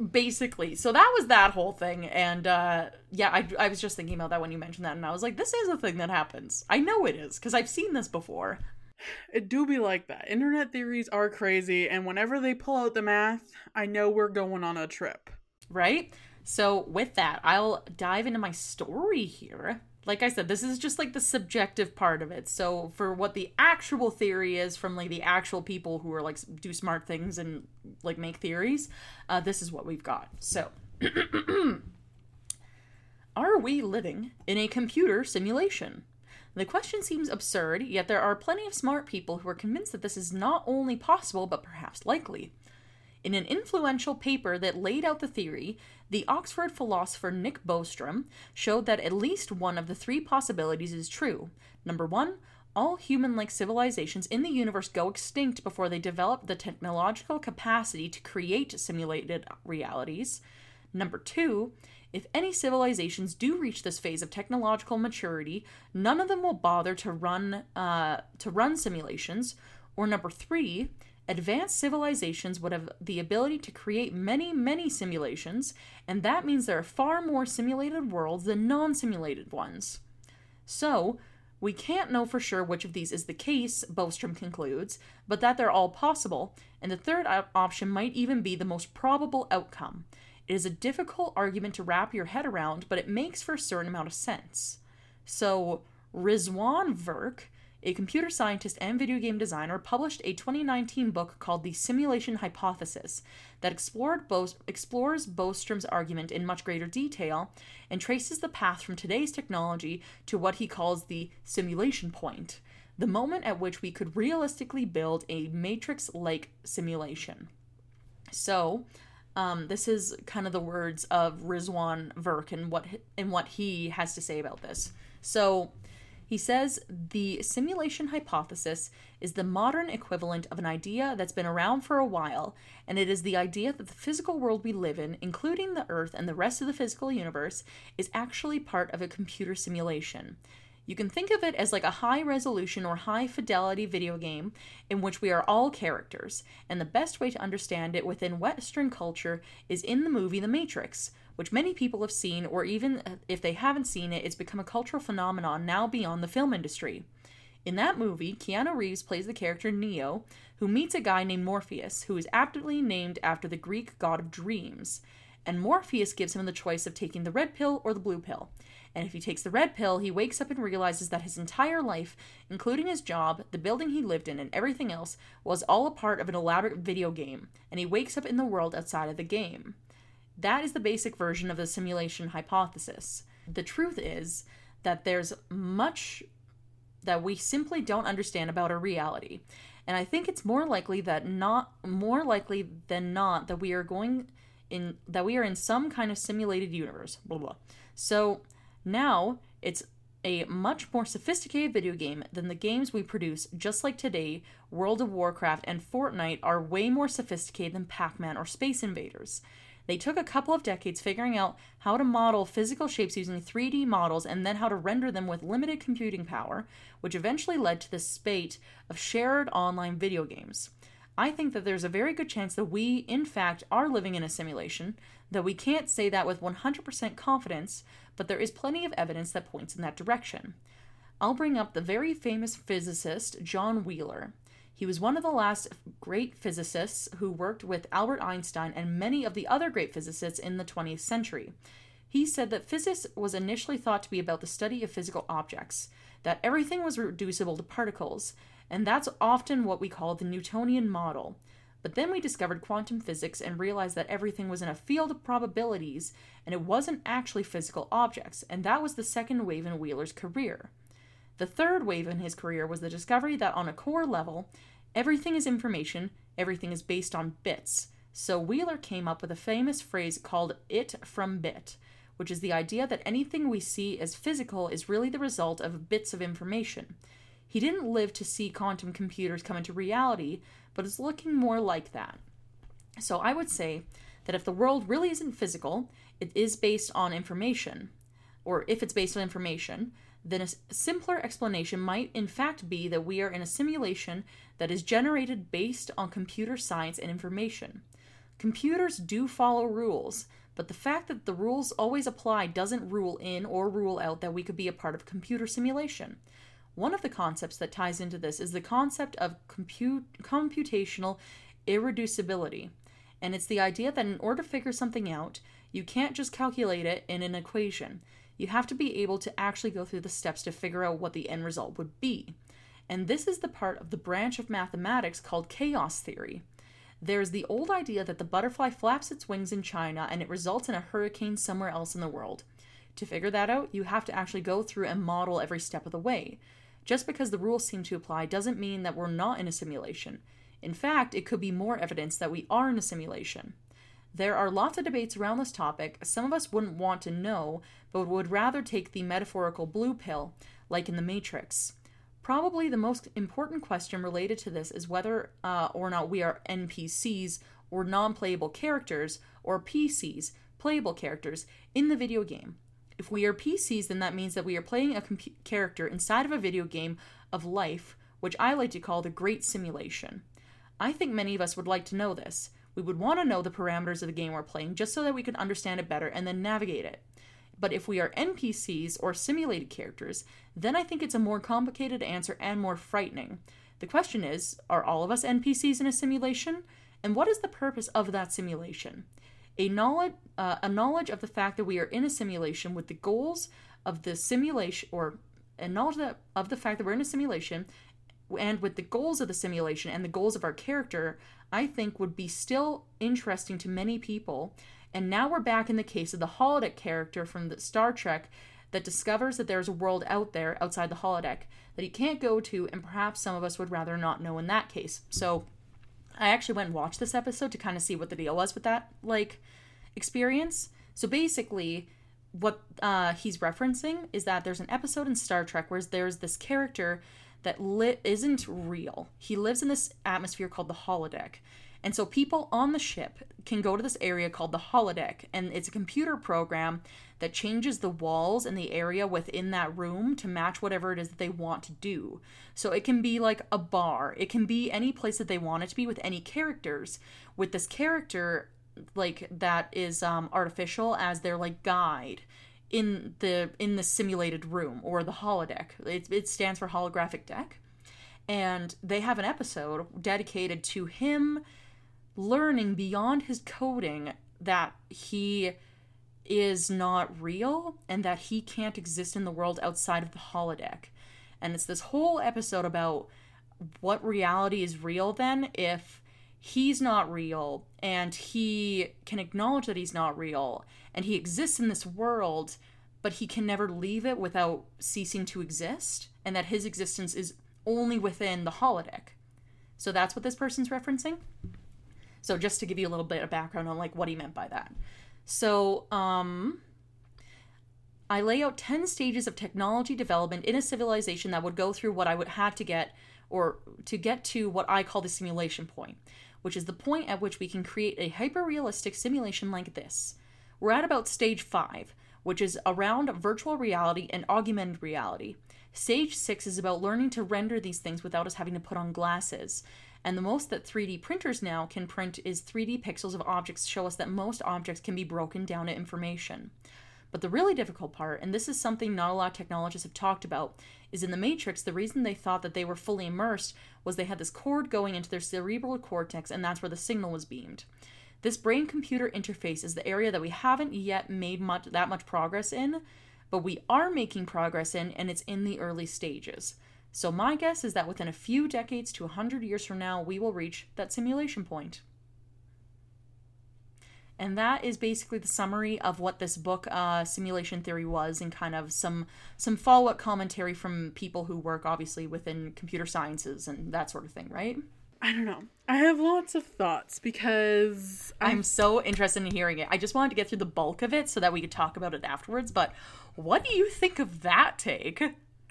Basically so that was that whole thing and uh yeah I, I was just thinking about that when you mentioned that and i was like this is a thing that happens i know it is because i've seen this before It do be like that. Internet theories are crazy, and whenever they pull out the math, I know we're going on a trip. right so with that i'll dive into my story here like i said this is just like the subjective part of it. So for what the actual theory is from like the actual people who are like do smart things and like make theories uh, this is what we've got. So are we living in a computer simulation? The question seems absurd, yet there are plenty of smart people who are convinced that this is not only possible, but perhaps likely. In an influential paper that laid out the theory, the Oxford philosopher Nick Bostrom showed that at least one of the three possibilities is true. Number one, all human like civilizations in the universe go extinct before they develop the technological capacity to create simulated realities. Number two, if any civilizations do reach this phase of technological maturity, none of them will bother to run uh, to run simulations. Or number three, advanced civilizations would have the ability to create many, many simulations, and that means there are far more simulated worlds than non-simulated ones. So, we can't know for sure which of these is the case, Bostrom concludes, but that they're all possible, and the third op- option might even be the most probable outcome. It is a difficult argument to wrap your head around, but it makes for a certain amount of sense. So, Rizwan Virk, a computer scientist and video game designer, published a 2019 book called The Simulation Hypothesis that explored Bos- explores Bostrom's argument in much greater detail and traces the path from today's technology to what he calls the simulation point, the moment at which we could realistically build a matrix like simulation. So, um, this is kind of the words of Rizwan Virk and what and what he has to say about this. So he says the simulation hypothesis is the modern equivalent of an idea that's been around for a while, and it is the idea that the physical world we live in, including the Earth and the rest of the physical universe, is actually part of a computer simulation. You can think of it as like a high resolution or high fidelity video game in which we are all characters, and the best way to understand it within Western culture is in the movie The Matrix, which many people have seen, or even uh, if they haven't seen it, it's become a cultural phenomenon now beyond the film industry. In that movie, Keanu Reeves plays the character Neo, who meets a guy named Morpheus, who is aptly named after the Greek god of dreams. And Morpheus gives him the choice of taking the red pill or the blue pill. And if he takes the red pill, he wakes up and realizes that his entire life, including his job, the building he lived in, and everything else, was all a part of an elaborate video game, and he wakes up in the world outside of the game. That is the basic version of the simulation hypothesis. The truth is that there's much that we simply don't understand about our reality. And I think it's more likely that not more likely than not that we are going in that we are in some kind of simulated universe. Blah blah. So now it's a much more sophisticated video game than the games we produce, just like today, World of Warcraft and Fortnite are way more sophisticated than Pac Man or Space Invaders. They took a couple of decades figuring out how to model physical shapes using 3D models and then how to render them with limited computing power, which eventually led to the spate of shared online video games. I think that there's a very good chance that we, in fact, are living in a simulation, though we can't say that with 100% confidence, but there is plenty of evidence that points in that direction. I'll bring up the very famous physicist John Wheeler. He was one of the last great physicists who worked with Albert Einstein and many of the other great physicists in the 20th century. He said that physics was initially thought to be about the study of physical objects, that everything was reducible to particles, and that's often what we call the Newtonian model. But then we discovered quantum physics and realized that everything was in a field of probabilities and it wasn't actually physical objects, and that was the second wave in Wheeler's career. The third wave in his career was the discovery that on a core level, Everything is information, everything is based on bits. So Wheeler came up with a famous phrase called it from bit, which is the idea that anything we see as physical is really the result of bits of information. He didn't live to see quantum computers come into reality, but it's looking more like that. So I would say that if the world really isn't physical, it is based on information, or if it's based on information, then a simpler explanation might in fact be that we are in a simulation that is generated based on computer science and information. Computers do follow rules, but the fact that the rules always apply doesn't rule in or rule out that we could be a part of computer simulation. One of the concepts that ties into this is the concept of compute, computational irreducibility. And it's the idea that in order to figure something out, you can't just calculate it in an equation. You have to be able to actually go through the steps to figure out what the end result would be and this is the part of the branch of mathematics called chaos theory. There's the old idea that the butterfly flaps its wings in China and it results in a hurricane somewhere else in the world. To figure that out, you have to actually go through and model every step of the way. Just because the rules seem to apply doesn't mean that we're not in a simulation. In fact, it could be more evidence that we are in a simulation. There are lots of debates around this topic. Some of us wouldn't want to know, but would rather take the metaphorical blue pill, like in The Matrix. Probably the most important question related to this is whether uh, or not we are NPCs or non playable characters or PCs, playable characters, in the video game. If we are PCs, then that means that we are playing a comp- character inside of a video game of life, which I like to call the Great Simulation. I think many of us would like to know this. We would want to know the parameters of the game we're playing just so that we can understand it better and then navigate it. But if we are NPCs or simulated characters, then I think it's a more complicated answer and more frightening. The question is are all of us NPCs in a simulation? And what is the purpose of that simulation? A knowledge, uh, a knowledge of the fact that we are in a simulation with the goals of the simulation, or a knowledge of the fact that we're in a simulation and with the goals of the simulation and the goals of our character, I think would be still interesting to many people and now we're back in the case of the holodeck character from the Star Trek that discovers that there's a world out there outside the holodeck that he can't go to, and perhaps some of us would rather not know in that case. So I actually went and watched this episode to kind of see what the deal was with that like experience. So basically, what uh, he's referencing is that there's an episode in Star Trek where there's this character that li- isn't real. He lives in this atmosphere called the holodeck. And so people on the ship can go to this area called the holodeck, and it's a computer program that changes the walls and the area within that room to match whatever it is that they want to do. So it can be like a bar, it can be any place that they want it to be with any characters. With this character, like that is um, artificial as their like guide in the in the simulated room or the holodeck. It, it stands for holographic deck, and they have an episode dedicated to him learning beyond his coding that he is not real and that he can't exist in the world outside of the holodeck. And it's this whole episode about what reality is real then if he's not real and he can acknowledge that he's not real and he exists in this world but he can never leave it without ceasing to exist and that his existence is only within the holodeck so that's what this person's referencing so just to give you a little bit of background on like what he meant by that so um I lay out 10 stages of technology development in a civilization that would go through what I would have to get or to get to what I call the simulation point which is the point at which we can create a hyper realistic simulation like this. We're at about stage 5, which is around virtual reality and augmented reality. Stage 6 is about learning to render these things without us having to put on glasses. And the most that 3D printers now can print is 3D pixels of objects show us that most objects can be broken down to information. But the really difficult part, and this is something not a lot of technologists have talked about, is in the Matrix, the reason they thought that they were fully immersed was they had this cord going into their cerebral cortex, and that's where the signal was beamed. This brain computer interface is the area that we haven't yet made much that much progress in, but we are making progress in, and it's in the early stages. So my guess is that within a few decades to 100 years from now, we will reach that simulation point. And that is basically the summary of what this book, uh, Simulation Theory, was, and kind of some some follow up commentary from people who work obviously within computer sciences and that sort of thing, right? I don't know. I have lots of thoughts because I'm, I'm so interested in hearing it. I just wanted to get through the bulk of it so that we could talk about it afterwards. But what do you think of that take?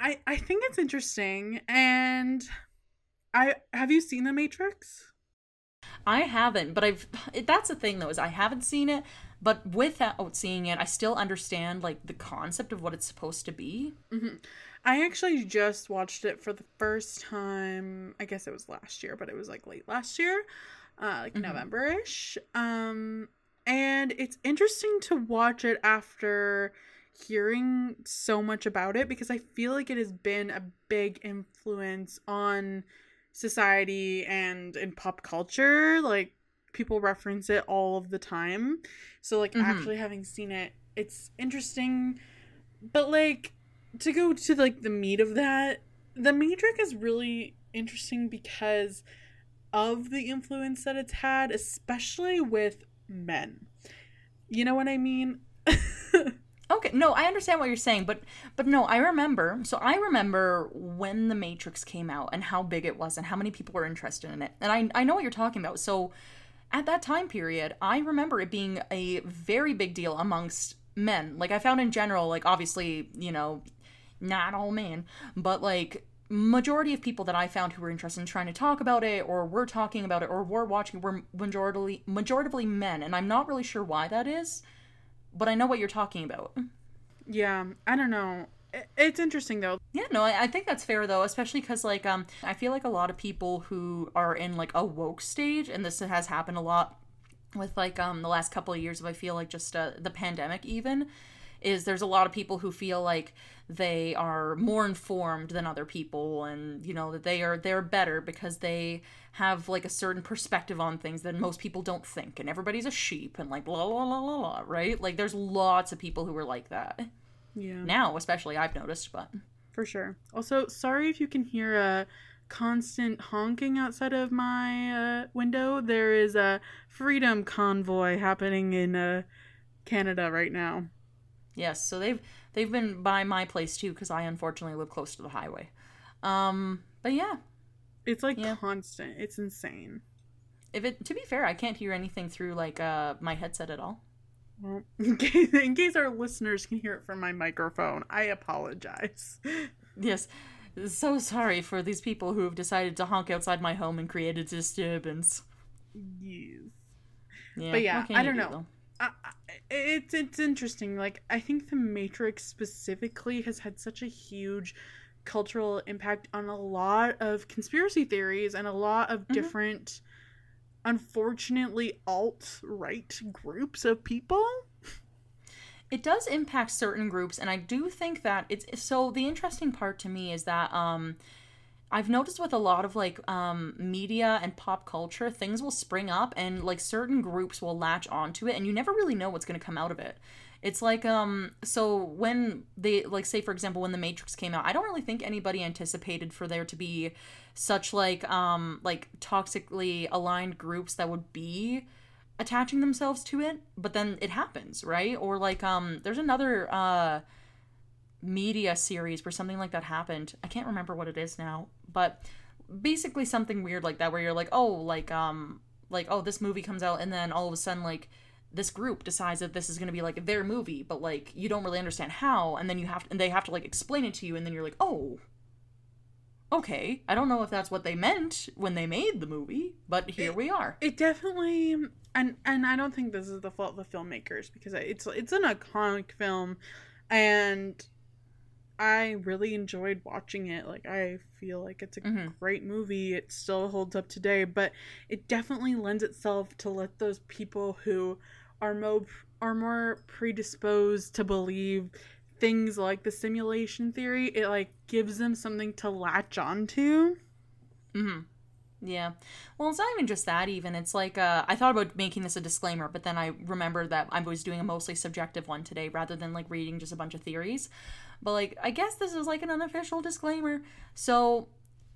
I I think it's interesting, and I have you seen The Matrix? I haven't, but I've. That's the thing though is I haven't seen it, but without seeing it, I still understand like the concept of what it's supposed to be. Mm-hmm. I actually just watched it for the first time. I guess it was last year, but it was like late last year, uh, like mm-hmm. November-ish. Um, and it's interesting to watch it after hearing so much about it because I feel like it has been a big influence on society and in pop culture. Like people reference it all of the time. So like mm-hmm. actually having seen it it's interesting. But like to go to like the meat of that the matrix is really interesting because of the influence that it's had especially with men. You know what i mean Okay, no, I understand what you're saying, but but no, I remember. So I remember when the Matrix came out and how big it was and how many people were interested in it. And I I know what you're talking about. So at that time period, I remember it being a very big deal amongst men. Like I found in general, like obviously, you know, not all men, but like majority of people that I found who were interested in trying to talk about it or were talking about it or were watching were majority majoritively men, and I'm not really sure why that is but I know what you're talking about. Yeah, I don't know. It's interesting though. Yeah, no, I, I think that's fair though, especially because like um, I feel like a lot of people who are in like a woke stage, and this has happened a lot with like um the last couple of years of I feel like just uh, the pandemic even is there's a lot of people who feel like they are more informed than other people and you know that they are they're better because they have like a certain perspective on things that most people don't think. And everybody's a sheep and like la la la la la right? Like there's lots of people who are like that. Yeah. Now especially i've noticed but for sure. Also sorry if you can hear a constant honking outside of my uh, window. There is a freedom convoy happening in uh, canada right now Yes, so they've they've been by my place too because I unfortunately live close to the highway. Um, but yeah, it's like yeah. constant. It's insane. If it to be fair, I can't hear anything through like uh my headset at all. Well, in case, in case our listeners can hear it from my microphone, I apologize. Yes. So sorry for these people who have decided to honk outside my home and create a disturbance. Yes. Yeah, But yeah, I don't do, know. I, it's it's interesting. Like I think the Matrix specifically has had such a huge cultural impact on a lot of conspiracy theories and a lot of Mhm. different, unfortunately, alt right groups of people. it does impact certain groups and i do think that it's so the interesting part to me is that um i've noticed with a lot of like um media and pop culture things will spring up and like certain groups will latch onto it and you never really know what's going to come out of it. It's like um so when they like say for example when the matrix came out i don't really think anybody anticipated for there to be such like um like toxically aligned groups that would be attaching themselves to it but then it happens right? Or like um there's another uh media series where something like that happened. I can't remember what it is now but basically something weird like that where you're like oh like um like oh this movie comes out and then all of a sudden like this group decides that this is going to be like their movie but like you don't really understand how and then you have and they have to like explain it to you and then you're like oh okay i don't know if that's what they meant when they made the movie but here we are. It definitely and and I don't think this is the fault of the filmmakers because it's it's an iconic film, and I really enjoyed watching it. Like I feel like it's a Mhm. great movie. It still holds up today, but it definitely lends itself to let those people who are more are more predisposed to believe things like the simulation theory. It like gives them something to latch onto. Mm-hmm. Yeah. Well, it's not even just that. Even it's like uh, I thought about making this a disclaimer, but then I remembered that I was doing a mostly subjective one today, rather than like reading just a bunch of theories. But like, I guess this is like an unofficial disclaimer. So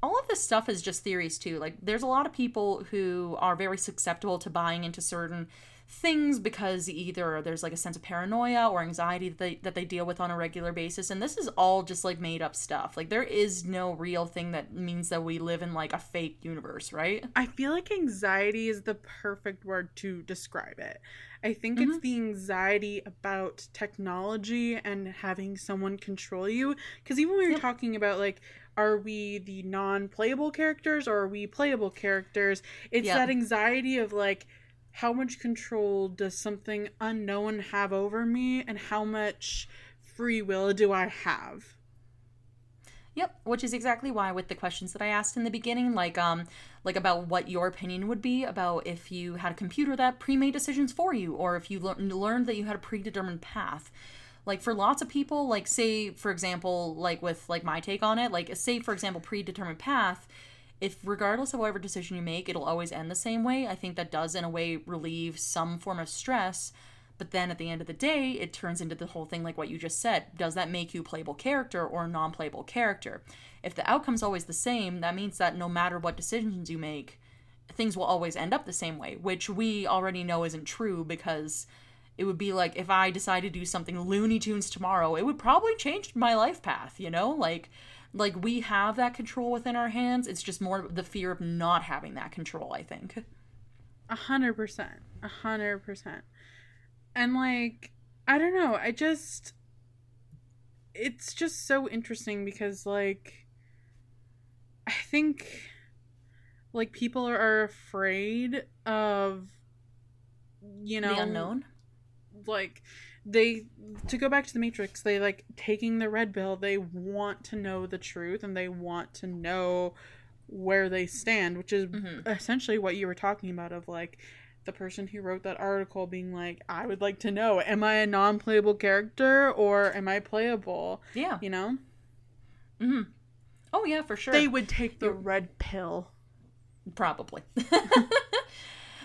all of this stuff is just theories too. Like, there's a lot of people who are very susceptible to buying into certain things because either there's like a sense of paranoia or anxiety that they that they deal with on a regular basis and this is all just like made up stuff like there is no real thing that means that we live in like a fake universe right I feel like anxiety is the perfect word to describe it. I think it's mm-hmm. the anxiety about technology and having someone control you. Because even when we were Yep. talking about, like, are we the non playable characters or are we playable characters? It's Yep. that anxiety of, like, how much control does something unknown have over me and how much free will do I have? Yep, which is exactly why with the questions that I asked in the beginning, like um like about what your opinion would be about if you had a computer that pre-made decisions for you or if you lear- learned that you had a predetermined path. Like for lots of people, like say for example, like with like my take on it, like say for example predetermined path, if regardless of whatever decision you make, it'll always end the same way, I think that does in a way relieve some form of stress. But then at the end of the day, it turns into the whole thing like what you just said. Does that make you playable character or non playable character? If the outcome's always the same, that means that no matter what decisions you make, things will always end up the same way, which we already know isn't true because it would be like if I decided to do something Looney Tunes tomorrow, it would probably change my life path, you know? Like like we have that control within our hands. It's just more the fear of not having that control, I think. A hundred percent. A hundred percent. And like, I don't know, I just it's just so interesting because like I think like people are afraid of you know the unknown. like they to go back to the matrix they like taking the red pill they want to know the truth and they want to know where they stand which is Mhm. essentially what you were talking about of like the person who wrote that article being like i would like to know am i a non-playable character or am i playable Yeah. you know hmm Oh yeah, for sure. they would take the red pill Probably.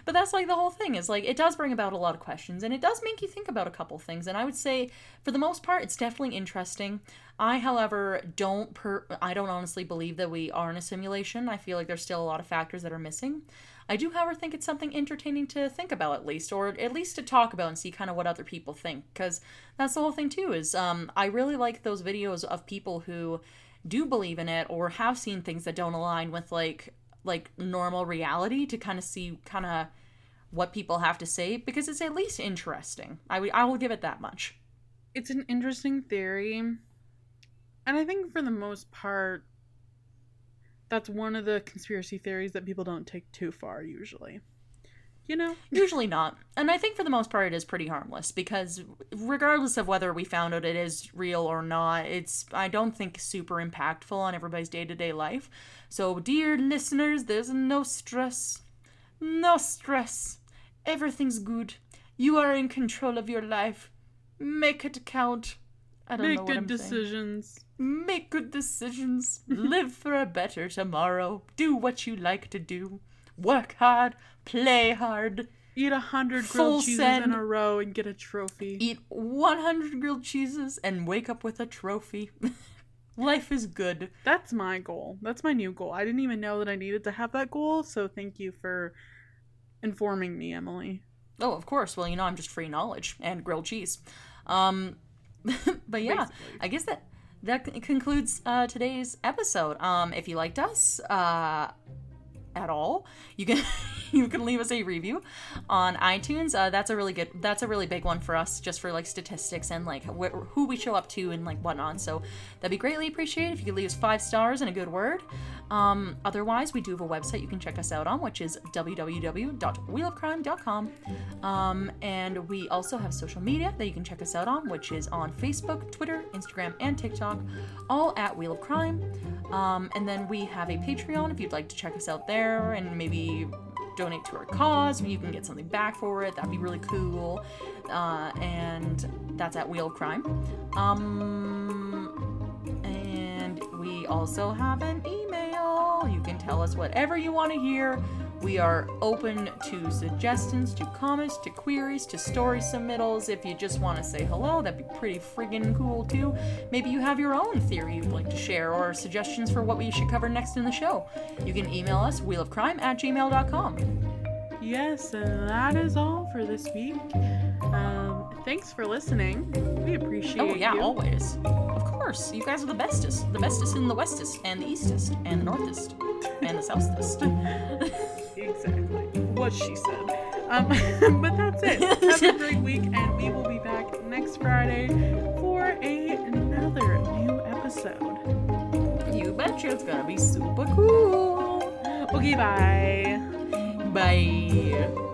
but that's like the whole thing is like it does bring about a lot of questions and it does make you think about a couple things and I would say for the most part it's definitely interesting. I however don't per I don't honestly believe that we are in a simulation. I feel like there's still a lot of factors that are missing. I do however think it's something entertaining to think about at least or at least to talk about and see kind of what other people think cuz that's the whole thing too is um I really like those videos of people who do believe in it or have seen things that don't align with like like normal reality to kind of see kind of what people have to say because it's at least interesting. I will give it that much. It's an interesting theory. And I think for the most part, that's one of the conspiracy theories that people don't take too far usually. You know? Usually not. And I think for the most part it is pretty harmless because regardless of whether we found out it is real or not, it's I don't think super impactful on everybody's day-to-day life. So dear listeners, there's no stress. No stress. Everything's good. You are in control of your life. Make it count. I don't know Make what good I'm saying. decisions. Make good decisions. Live for a better tomorrow. Do what you like to do. Work hard. Play hard. Eat a hundred grilled cheeses send. in a row and get a trophy. Eat 100 grilled cheeses and wake up with a trophy. Life is good. That's my goal. That's my new goal. I didn't even know that I needed to have that goal, so thank you for informing me, Emily. Oh, of course. Well, you know, I'm just free knowledge and grilled cheese. Um, but yeah, Basically. I guess that that concludes uh, today's episode. Um, if you liked us uh, at all, you can you can leave us a review on iTunes. Uh, that's a really good. That's a really big one for us, just for like statistics and like wh- who we show up to and like whatnot. So that'd be greatly appreciated if you could leave us five stars and a good word. Um, otherwise, we do have a website you can check us out on, which is www.wheelofcrime.com. Um, and we also have social media that you can check us out on, which is on Facebook, Twitter, Instagram, and TikTok, all at Wheel of Crime. Um, and then we have a Patreon if you'd like to check us out there and maybe donate to our cause. You can get something back for it. That'd be really cool. Uh, and that's at Wheel of Crime. Um, and we also have an email. You can tell us whatever you want to hear. We are open to suggestions, to comments, to queries, to story submittals. If you just want to say hello, that'd be pretty friggin' cool too. Maybe you have your own theory you'd like to share or suggestions for what we should cover next in the show. You can email us wheelofcrime at gmail.com. Yes, and that is all for this week. Um, thanks for listening. We appreciate Oh yeah, you. always. Of course, you guys are the bestest. The bestest in the westest, and the eastest, and the northest, and the southest. Exactly what she said. Um, but that's it. Have a great week, and we will be back next Friday for a, another new episode. you betcha it's gonna be super cool. Okay, bye. Bye.